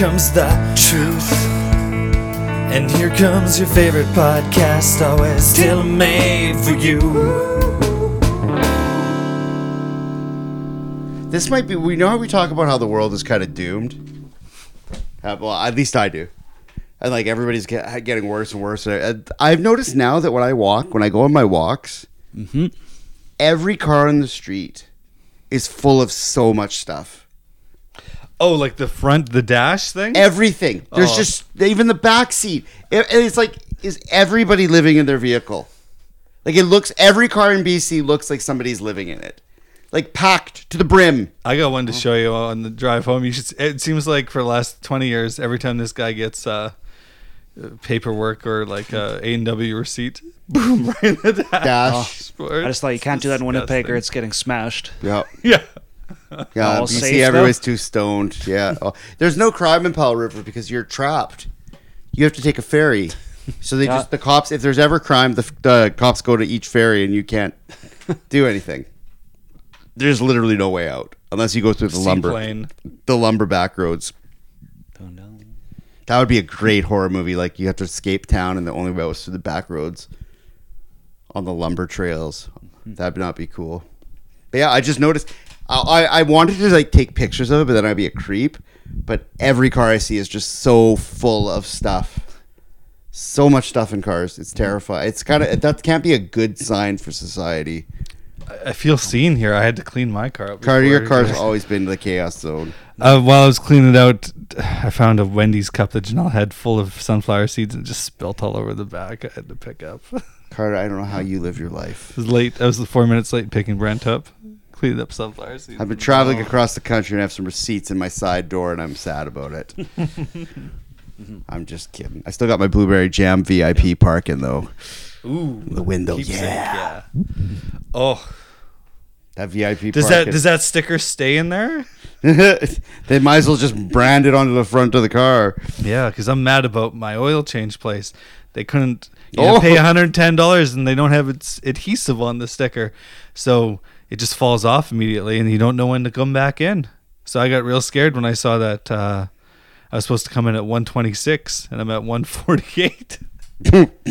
wisdom. And here comes the truth. And here comes your favorite podcast, always tailor made for you. This might be. We know how we talk about how the world is kind of doomed. Uh, well, at least I do. And like everybody's get, getting worse and worse. And I- I've noticed now that when I walk, when I go on my walks, every car on the street is full of so much stuff. Oh, like the front, the dash thing. Everything. There's Oh. just even the back seat. It- it's like is everybody living in their vehicle? Like it looks. Every car in BC looks like somebody's living in it, like packed to the brim. I got one to show you on the drive home. You should. It seems like for the last twenty years, every time this guy gets uh, paperwork or like a A and W receipt, boom, right in the dash. Dash. Sport. I just thought you can't do that in Winnipeg or it's getting smashed. Yeah. yeah. Yeah, All BC, safe, everybody's though? too stoned. Yeah, Oh, there's no crime in Powell River because you're trapped. You have to take a ferry. So they Yeah. just the cops. If there's ever crime, the, the cops go to each ferry, and you can't do anything. There's literally no way out unless you go through the lumber, Seaplane. the lumber back roads. That would be a great horror movie. Like you have to escape town, and the only way was through the back roads on the lumber trails. Hmm. That'd not be cool. But yeah, I just noticed. I, I I wanted to like take pictures of it, but then I'd be a creep. But every car I see is just so full of stuff. So much stuff in cars. It's terrifying. It's kind of that can't be a good sign for society. I- I feel seen here. I had to clean my car. Up Carter, your before- car's always been the chaos zone. Uh, while I was cleaning it out, I found a Wendy's cup that Janelle had full of sunflower seeds and just spilt all over the back. I had to pick up. it Carter, I don't know how you live your life. was late. I was four minutes late picking Brent up, cleaning up sunflower seeds. I've been traveling oh. across the country and I have some receipts in my side door, and I'm sad about it. I'm just kidding. I still got my blueberry jam VIP parking though. Ooh, The window, keepsake, yeah. yeah. Oh, That VIP. does that does that sticker stay in there? they might as well just brand it onto the front of the car. Yeah, because I'm mad about my oil change place. They couldn't you Oh. know, pay $110 and they don't have its adhesive on the sticker. So it just falls off immediately and you don't know when to come back in. So I got real scared when I saw that uh, I was supposed to come in at 126 and I'm at 148.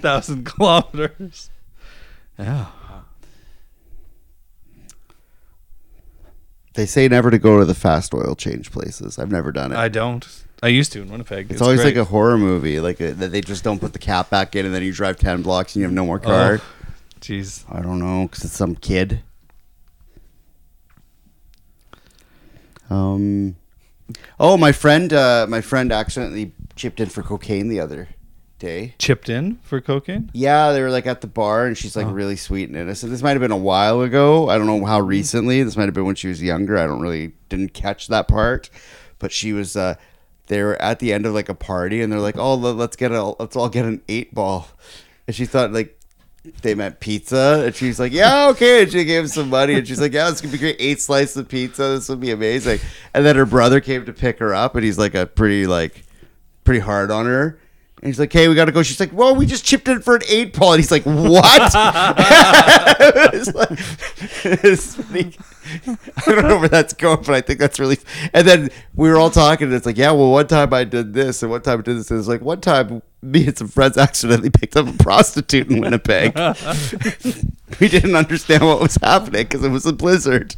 Thousand kilometers. Yeah. They say never to go to the fast oil change places. I've never done it. I don't. I used to in Winnipeg. it's, always like a horror movie, like a, that they just don't put the cap back in, and then you drive ten blocks and you have no more car. Oh, Jeez. I don't know, because it's some kid. Um. Oh, my friend. Uh, my friend accidentally chipped in for cocaine the other day. Chipped in for cocaine? Yeah, they were like at the bar, and she's like Oh. really sweet and innocent. This might have been a while ago. I don't know how recently. This might have been when she was younger. I don't really didn't catch that part, but she was. Uh, they were at the end of like a party, and they're like, "Oh, let- let's get a let's all get an eight ball," and she thought like. They meant pizza, and she's like, "Yeah, okay." And she gave him some money, and she's like, "Yeah, this could be great. Eight slices of pizza. This would be amazing." And then her brother came to pick her up, and he's like a pretty like pretty hard on her. And he's like, "Hey, we got to go." She's like, "Well, we just chipped in for an eight ball." And he's like, "What?" it's like, it's funny. I don't know where that's going, but I think that's really. And then we were all talking, and it's like, "Yeah, well, one time I did this, and one time I did this." And it's like one time me and some friends accidentally picked up a prostitute in Winnipeg. we didn't understand what was happening because it was a blizzard.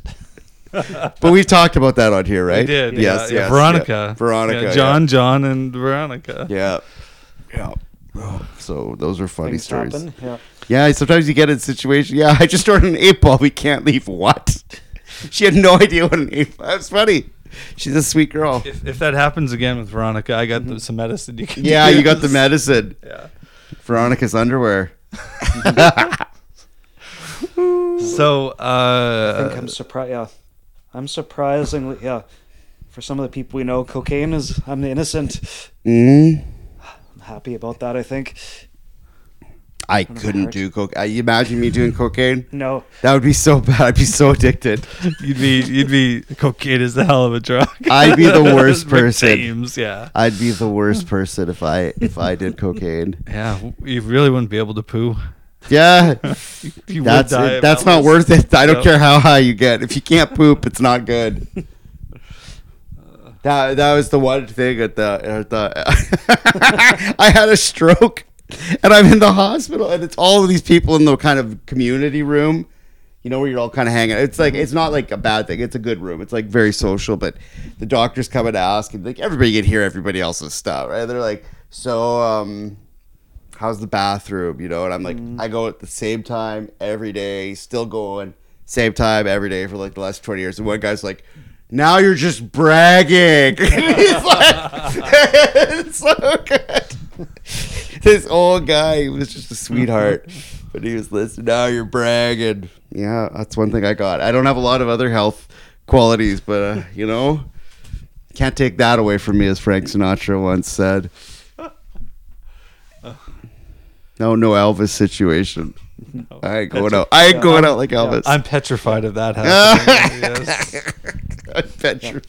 But we've talked about that on here, right? I did. Yes, yeah, yeah. Veronica. yeah. Veronica. Yeah, John, John, and Veronica. Yeah. Yeah. Oh, So those are funny Things stories. happen. Yeah. Yeah, sometimes you get in a situation. Yeah, I just ordered an eight ball. We can't leave. What? She had no idea what an eight ball. That's funny. She's a sweet girl. If, if that happens again with Veronica, I got the, some medicine you can. Mm-hmm. Yeah, you got the medicine. Yeah. Veronica's underwear. So, I think uh, I'm surprised. Yeah, I'm surprisingly yeah. For some of the people we know, cocaine is. I'm the innocent. Mm. I'm happy about that. I think. I couldn't do cocaine. You imagine me doing cocaine. No, That would be so bad. I'd be so addicted. you'd be you'd be cocaine is the hell of a drug. I'd be the worst person. James, yeah. I'd be the worst person if I if I did cocaine. Yeah, you really wouldn't be able to poo. Yeah, You would that's die it. that's that not was- worth it. I don't Yep. care how high you get. If you can't poop, it's not good. That that was the one thing at the at the. I had a stroke, and I'm in the hospital, and it's all of these people in the kind of community room. You know where you're all kind of hanging. It's like it's not like a bad thing. It's a good room. It's like very social. But the doctors come and ask, and like everybody can hear everybody else's stuff, right? They're like, so um, how's the bathroom? You know, and I'm like, I go at the same time every day, still going, same time every day for like the last 20 years. And one guy's like, now you're just bragging. He's like, it's so good. This old guy he was just a sweetheart, but he was listening. Now you're bragging. Yeah, that's one thing I got. I don't have a lot of other health qualities, but uh, you know, can't take that away from me, as Frank Sinatra once said. No, no Elvis situation. I ain't going out. I ain't going out like Elvis. I'm petrified of that happening. yes. I bet you.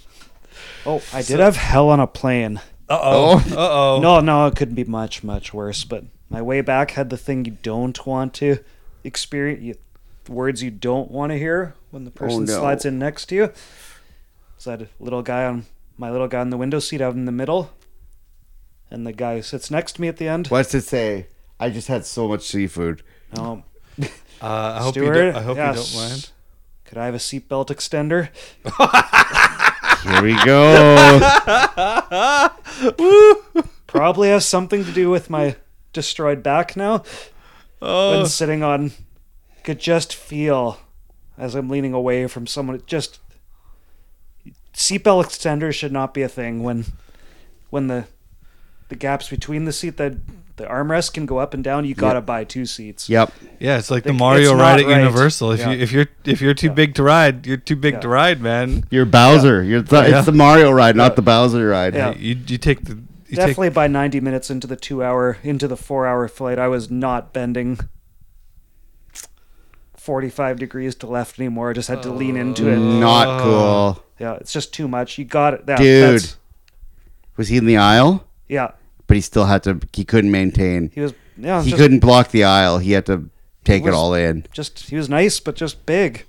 Oh, I did have hell on a plane. Uh oh. Uh oh. No, no, it couldn't be much, much worse. But my way back had the thing you don't want to experience, you, words you don't want to hear when the person no. slides in next to you. So I had a little guy on my little guy in the window seat out in the middle, and the guy who sits next to me at the end. What's it say? I just had so much seafood. Um, Uh, I hope you Stewart, don't. I hope yes. you don't mind. Could I have a seatbelt extender? Here we go. Probably has something to do with my destroyed back now. Oh. when sitting on could just feel as I'm leaning away from someone it just seatbelt extender should not be a thing when when the the gaps between the seat that the armrest can go up and down you gotta Yep. buy two seats yep. Yeah, it's like the Like, Mario ride at right. Universal. If Yeah. you if you're if you're too Yeah. big to ride, you're too big Yeah. to ride, man. You're Bowser. You're th- Yeah. It's the Mario ride, not the Bowser ride. Yeah. You you take the you definitely by 90 minutes into the two hour into the four hour flight i was not bending 45 degrees to left anymore i just had to lean into it Not oh. cool. yeah it's just too much you got it yeah, Dude. that's- Was he in the aisle? yeah But he still had to. He couldn't maintain. he was yeah He just- couldn't block the aisle. He had to take it all in. just he was nice but just big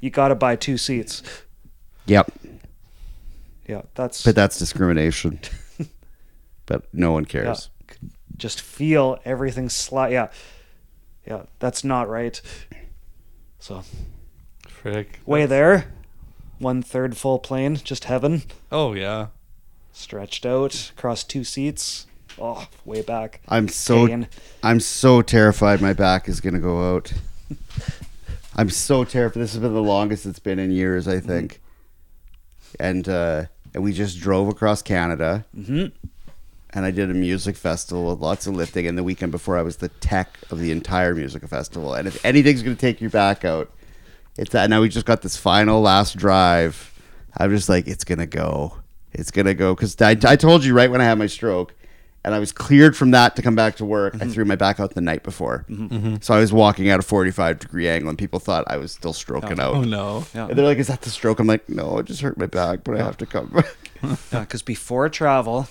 you gotta buy two seats Yep. yeah that's But that's discrimination. but no one yeah, cares. just feel everything slide yeah yeah that's not right so Frick. way there one third full plane just heaven Oh yeah. Stretched out across two seats oh way back I'm so Pain. I'm so terrified my back is gonna go out. I'm so terrified. This has been the longest it's been in years, I think. And uh, and we just drove across Canada. Mhm. And I did a music festival with lots of lifting. And the weekend before, I was the tech of the entire music festival. And if anything's gonna take your back out, it's that. Now we just got this final last drive. I'm just like, it's gonna go. It's gonna go because I, I told you right when I had my stroke, and I was cleared from that to come back to work. I mm-hmm. threw my back out the night before, mm-hmm. Mm-hmm. so I was walking at a 45 degree angle, and people thought I was still stroking oh. out. Oh no. yeah And they're like, "Is that the stroke?" I'm like, "No, it just hurt my back, but I have to come back." Yeah, because before travel,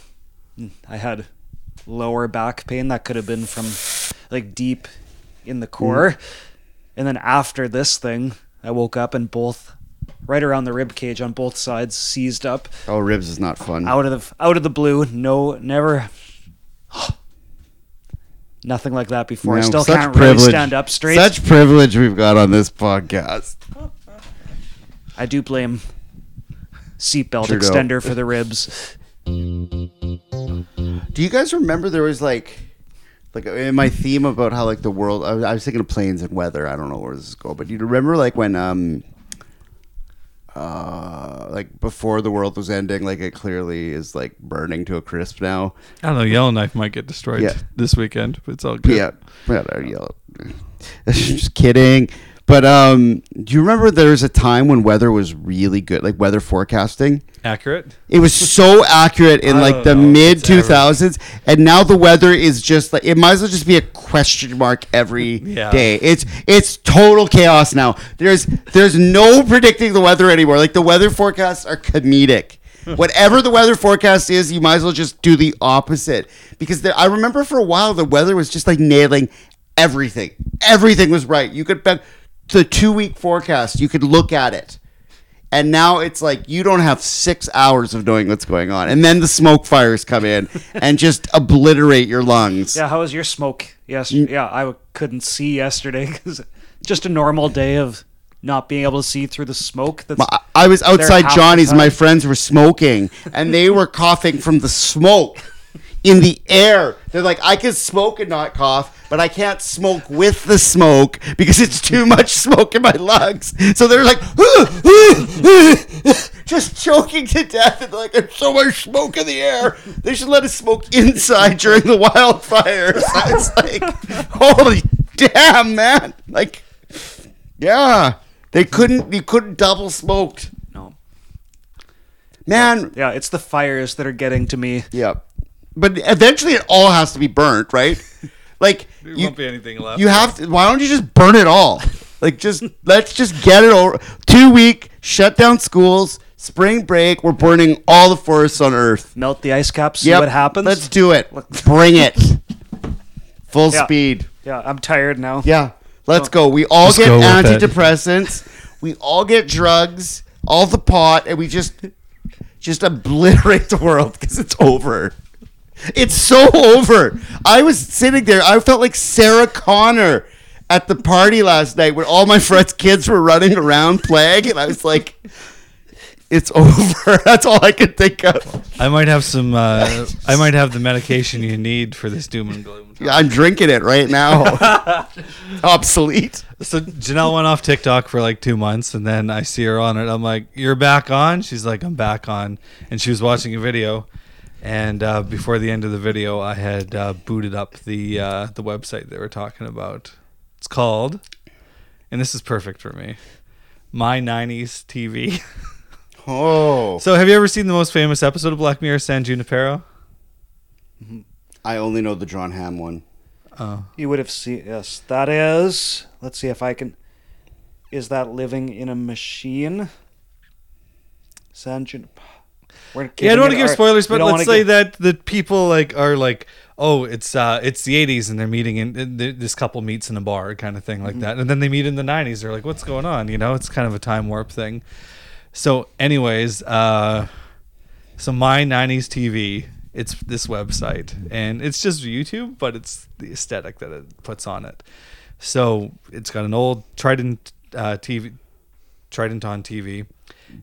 mm, I had lower back pain that could have been from like deep in the core, and then after this thing, I woke up and both right around the rib cage on both sides seized up oh, ribs is not fun. out of the out of the blue. No, never. Nothing like that before. I still can't really stand up straight. Such privilege we've got on this podcast. I do blame seatbelt Trudeau. extender for the ribs. Do you guys remember there was like, like in my theme about how like the world? I was, I was thinking of planes and weather. I don't know where this is going, but you remember like when um, uh, like before the world was ending, like it clearly is like burning to a crisp now. I don't know. Yellowknife might get destroyed Yeah. this weekend, but it's all good. Yeah, well, I yell. Just kidding. But um, do you remember there was a time when weather was really good, like weather forecasting? Accurate. It was so accurate in like the mid two thousands, and now the weather is just like it might as well just be a question mark every day. Yeah. It's it's total chaos now. There's there's no predicting the weather anymore. Like the weather forecasts are comedic. Whatever the weather forecast is, you might as well just do the opposite because there, I remember for a while the weather was just like nailing everything. Everything was right. You could bet the two week forecast. You could look at it. And now it's like you don't have six hours of knowing what's going on, and then the smoke fires come in and just obliterate your lungs. Yeah, how was your smoke? Yes, mm. yeah, I couldn't see yesterday because just a normal day of not being able to see through the smoke. That's I- I was outside Johnny's. and My friends were smoking, and they were coughing from the smoke in the air. They're like, I can smoke and not cough, but I can't smoke with the smoke because it's too much smoke in my lungs. So they're like, just choking to death, and like, there's so much smoke in the air. They should let us smoke inside during the wildfires. I was like, holy damn, man! Like, yeah. They couldn't. You couldn't double smoked, no. man. Yeah, it's the fires that are getting to me. Yeah, but eventually it all has to be burnt, right? Like There you, won't be anything left. you have to. Why don't you just burn it all? Like just let's just get it over. Two week shut down schools. Spring break. We're burning all the forests on Earth. Melt the ice caps, see Yep, what happens. Let's do it. Bring it. Full Yeah. speed. yeah, I'm tired now. Yeah, let's go. We all Just get go with it. antidepressants. We all get drugs, all the pot, and we just just obliterate the world because it's over. It's so over. I was sitting there. I felt like Sarah Connor at the party last night where all my friends' kids were running around playing, and I was like, "It's over." That's all I could think of. I might have some. Uh, I might have the medication you need for this doom and gloom. Yeah, I'm drinking it right now. Obsolete. So Janelle went off TikTok for like two months, and then I see her on it. I'm like, "You're back on?" She's like, "I'm back on," and she was watching a video. And uh, before the end of the video, I had uh, booted up the uh, the website they were talking about. It's called, and this is perfect for me, My '90s TV. Oh, so, have you ever seen the most famous episode of Black Mirror, San Junipero? I only know the Jon Hamm one. Oh, You would have seen. Yes, that is. Let's see if I can. Is that living in a machine? San Jun- We're yeah, I don't want to give it- spoilers, but let's say give- that the people like are like, oh, it's uh, it's the '80s, and they're meeting in, in th- this couple meets in a bar, kind of thing Mm-hmm. like that, and then they meet in the '90s. They're like, what's going on? You know, it's kind of a time warp thing. So, anyways, uh, so my '90s TV, it's this website, and it's just YouTube, but it's the aesthetic that it puts on it. So it's got an old Trinitron uh, TV, Trinitron on TV,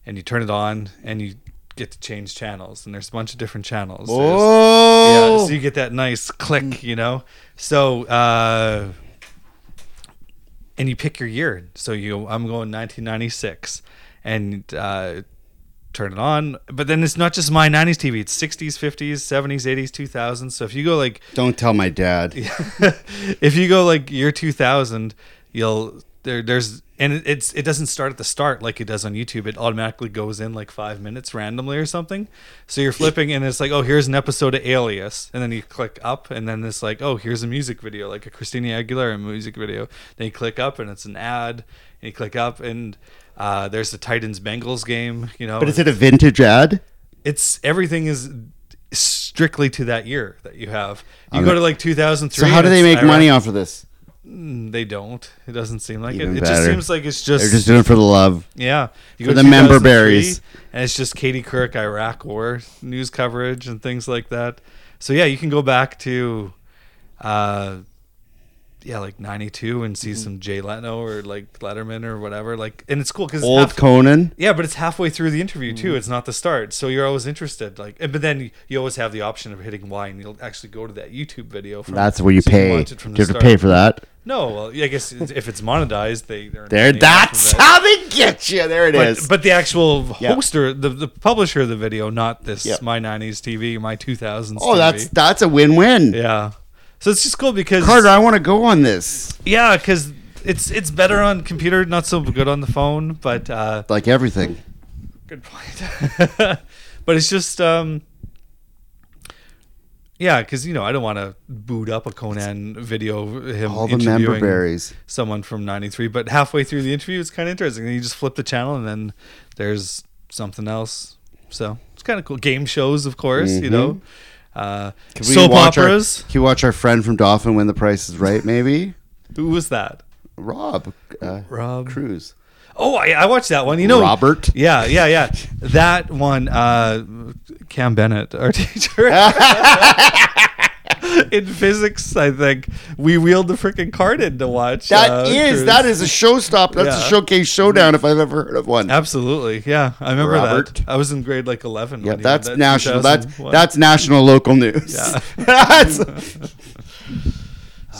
and you turn it on, and you get to change channels, and there's a bunch of different channels. Oh, yeah, so you get that nice click, you know. So uh and you pick your year. So you I'm going 1996 and uh turn it on. But then it's not just my 90s TV. It's 60s, 50s, 70s, 80s, 2000s. So if you go like don't tell my dad. if you go like year 2000 you'll there there's and it, it's it doesn't start at the start like it does on youtube. It automatically goes in like five minutes randomly or something. So you're flipping and it's like oh here's an episode of alias. And then you click up and then it's like oh here's a music video like a christina aguilera music video. Then you click up and it's an ad and you click up and uh, there's the titans bengals game you know But is it a vintage ad? it's everything is strictly to that year that you have. You go to like 2003 So how do they make money off of this? Mm, They don't. It doesn't seem like Even it. It just seems like it's just, They're just doing it for the love. yeah. You for the member berries. and it's just Katie Couric Iraq War news coverage and things like that. So yeah, you can go back to, uh, yeah, like '92 and Mm-hmm. see some Jay Leno or like Letterman or whatever. Like, and it's cool because Old Conan. yeah, but it's halfway through the interview Mm-hmm. too. It's not the start, so you're always interested. Like, and- but then you always have the option of hitting Y, and you'll actually go to that YouTube video. From, That's where you so pay. watch it from Do you have to pay for that? No, well, I guess if it's monetized, they earn There, money off that's it. how they get you. There it is. But, but the actual Yeah. hoster, the, the publisher of the video, not this Yep. my '90s TV, my 2000s. oh, TV. that's that's a win-win. yeah. So it's just cool because Carter, I want to go on this. yeah, because it's it's better on computer, not so good on the phone, but uh, Like everything. good point. but it's just um, yeah, because you know I don't want to boot up a Conan video of him All the member berries. someone from 93 but halfway through the interview it's kind of interesting and you just flip the channel and then there's something else so it's kind of cool game shows of course you know uh Can we soap watch our- operas can you watch our friend from Dauphin win the price is right, maybe? Who was that? Rob. Uh, Rob. Cruz. Oh, I, I watched that one. You know, Robert? Yeah, yeah, yeah. That one, uh, Cam Bennett, our teacher. in physics, I think we wheeled the freaking cart in to watch. That uh, is Cruz. that is a showstop. That's Yeah. a showcase showdown if I've ever heard of one. absolutely yeah. I remember Robert. that. I was in grade like eleven. Yeah, that's that, national. That's that's national local news. Yeah. that's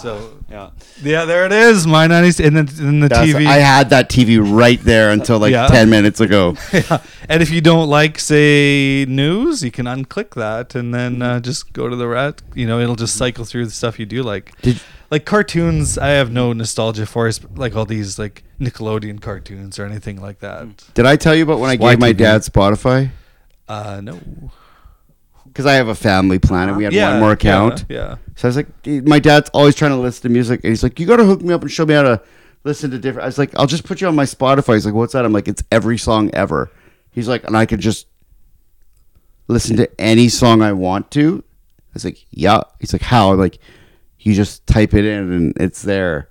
so. Yeah. Yeah, there it is. My nineties, and then in the That's- TV. I had that TV right there until like Yeah. 10 minutes ago. Yeah. And if you don't like, say, news, you can unclick that and then uh, just go to the rat. You know, it'll just cycle through the stuff you do like. Did- like cartoons, I have no nostalgia for, like all these like Nickelodeon cartoons or anything like that. Did I tell you about when I gave my dad Spotify? Uh, no. Because I have a family plan and we had Yeah. one more account. Yeah. yeah. So I was like, my dad's always trying to listen to music. And he's like, you got to hook me up and show me how to listen to different. I was like, I'll just put you on my Spotify. He's like, what's that? I'm like, it's every song ever. He's like, and I could just listen to any song I want to. I was like, yeah. He's like, how? I'm like, you just type it in and it's there.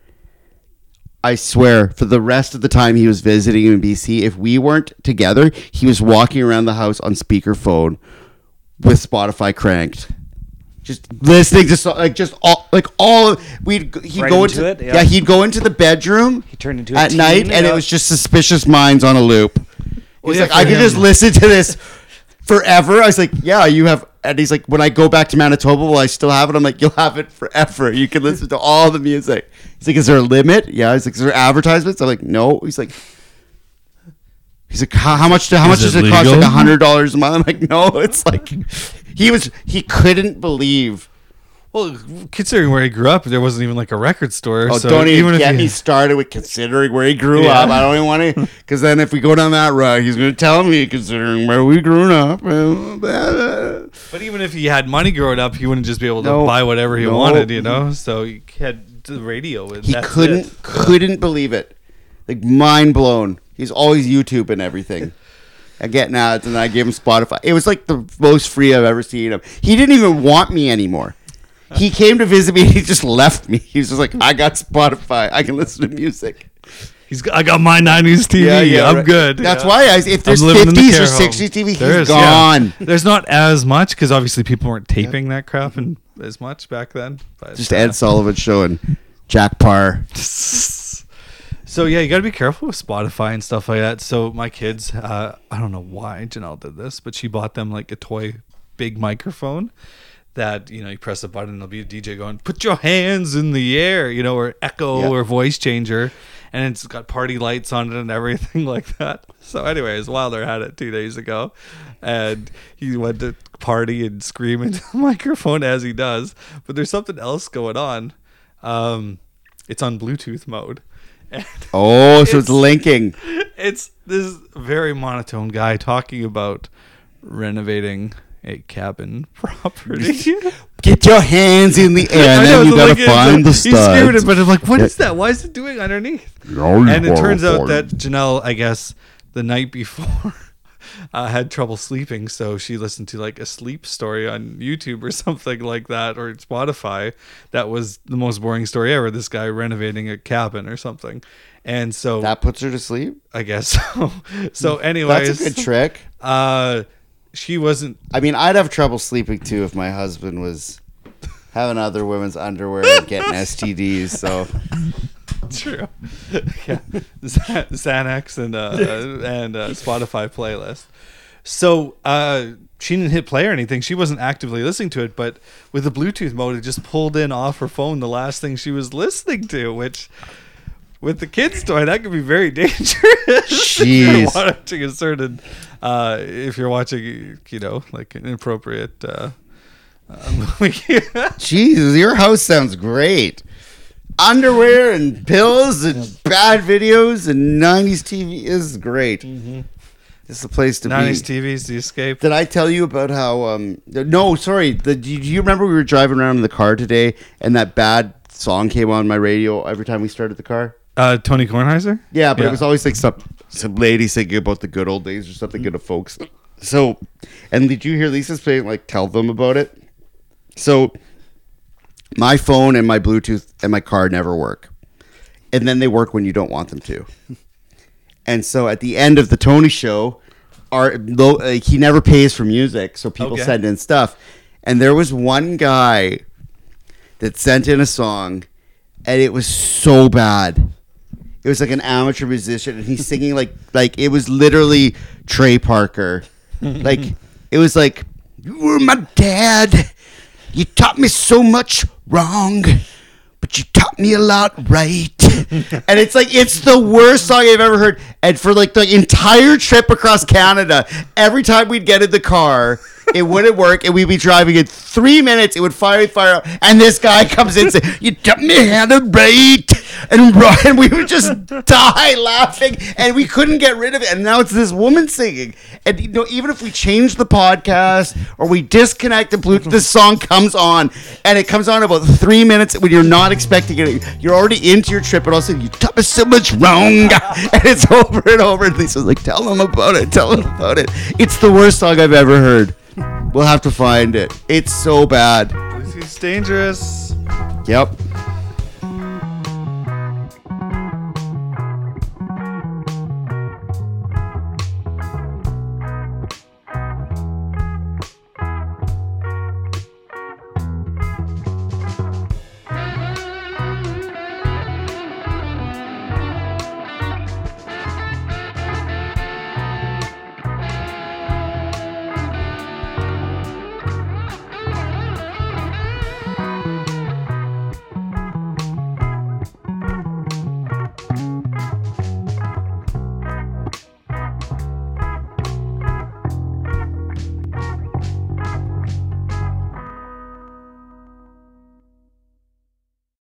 I swear, for the rest of the time he was visiting in BC, if we weren't together, he was walking around the house on speakerphone with Spotify cranked, just listening to so, like just all like all. We'd he'd Right go into into, it, yeah. yeah. he'd go into the bedroom. He turned into at night, and yeah. it was just suspicious minds on a loop. He's yeah, like, I him- just listen to this forever. I was like, yeah, you have. And he's like, when I go back to Manitoba, will I still have it? I'm like, you'll have it forever. You can listen to all the music. He's like, is there a limit? Yeah. He's like, is there advertisements? I'm like, no. He's like, he's like, how, how much? Do, how Is much does it it cost? Like a hundred dollars a month? I'm like, no. It's like, he was. He couldn't believe. Well, considering where he grew up, there wasn't even like a record store. Oh, so don't even, if get you- me started with considering where he grew Yeah. up. I don't even want to, because then if we go down that road, he's going to tell me considering where we grew up. Uh, but even if he had money growing up, he wouldn't just be able to No. buy whatever he No. wanted, you know. So he had the radio. And He that's couldn't it. couldn't believe it, like mind blown. He's always YouTube and everything. I get ads, and I gave him Spotify. It was like the most free I've ever seen him. He didn't even want me anymore. He came to visit me. He just left me. He was just like, "I got Spotify. I can listen to music." He's got, I got my '90s TV. I'm right. good. That's Yeah. why I, if there's I'm living in the 50s or home. 60s TV, he's There is, yeah. gone. There's not as much because obviously people weren't taping that crap and as much back then. But, Just uh, Ed Sullivan show and Jack Paar. So yeah, you got to be careful with Spotify and stuff like that. So my kids, uh, I don't know why Janelle did this, but she bought them like a toy big microphone that you know you press a button, and there'll be a DJ going, "Put your hands in the air," you know, or echo Yeah. or voice changer, and it's got party lights on it and everything like that. So, anyways, Wilder had it two days ago, and he went to party and scream into the microphone as he does. But there's something else going on. Um, it's on Bluetooth mode. Oh, so it's, It's- linking. it's this very monotone guy talking about renovating a cabin property. Get your hands in the air, and then you gotta like, find like- the He's screaming it, studs. but I'm like, what is that? Why is it doing underneath? Oh, and it turns out that Janelle, I guess, the night before. Uh, had trouble sleeping, so she listened to like a sleep story on YouTube or something like that, or Spotify. That was the most boring story ever. This guy renovating a cabin or something, and so that puts her to sleep. I guess so. So, anyways, That's a good trick. uh, she wasn't. I mean, I'd have trouble sleeping too if my husband was having other women's underwear and getting STDs. So True. yeah, Z- Xanax and uh, and uh, Spotify playlist. So uh, she didn't hit play or anything. She wasn't actively listening to it, but with the Bluetooth mode, it just pulled in off her phone the last thing she was listening to, which. With the kids' toy, that could be very dangerous. if you're Jeez. watching a certain, uh, if you're watching, you know, like an inappropriate uh, uh, movie. Jesus, your house sounds great. Underwear and pills and bad videos and 90s TV is great. It's the place to 90s be. TVs, The Escape. Did I tell you about how? Um, no, sorry. The, do you remember we were driving around in the car today and that bad song came on my radio every time we started the car? Uh, Tony Kornheiser? Yeah, but Yeah. it was always like some some lady singing about the good old days or something good of folks. So, and did you hear Lisa's playing like tell them about it? So, my phone and my Bluetooth and my car never work. and then they work when you don't want them to. And so at the end of the Tony show, our like, he never pays for music, so people Okay. send in stuff. And there was one guy that sent in a song, and it was so bad. It was like an amateur musician, and he's singing like like it was literally Trey Parker. like it was like you were my dad. You taught me so much wrong, but you taught me a lot right. and it's like it's the worst song I've ever heard. And for like the entire trip across Canada, every time we'd get in the car, it wouldn't work, and we'd be driving in three minutes. It would fire, fire out, and this guy comes in and says, "You taught me how to write," and Ryan, we would just die laughing, and we couldn't get rid of it. And now it's this woman singing, and you know, even if we change the podcast or we disconnect the Bluetooth, this song comes on, and it comes on about three minutes when you're not expecting it. You're already into your trip, and all of a sudden you taught me so much wrong, and it's over and over. And Lisa's like, "Tell them about it. Tell them about it." It's the worst song I've ever heard. We'll have to find it. It's so bad. He's dangerous. Yep.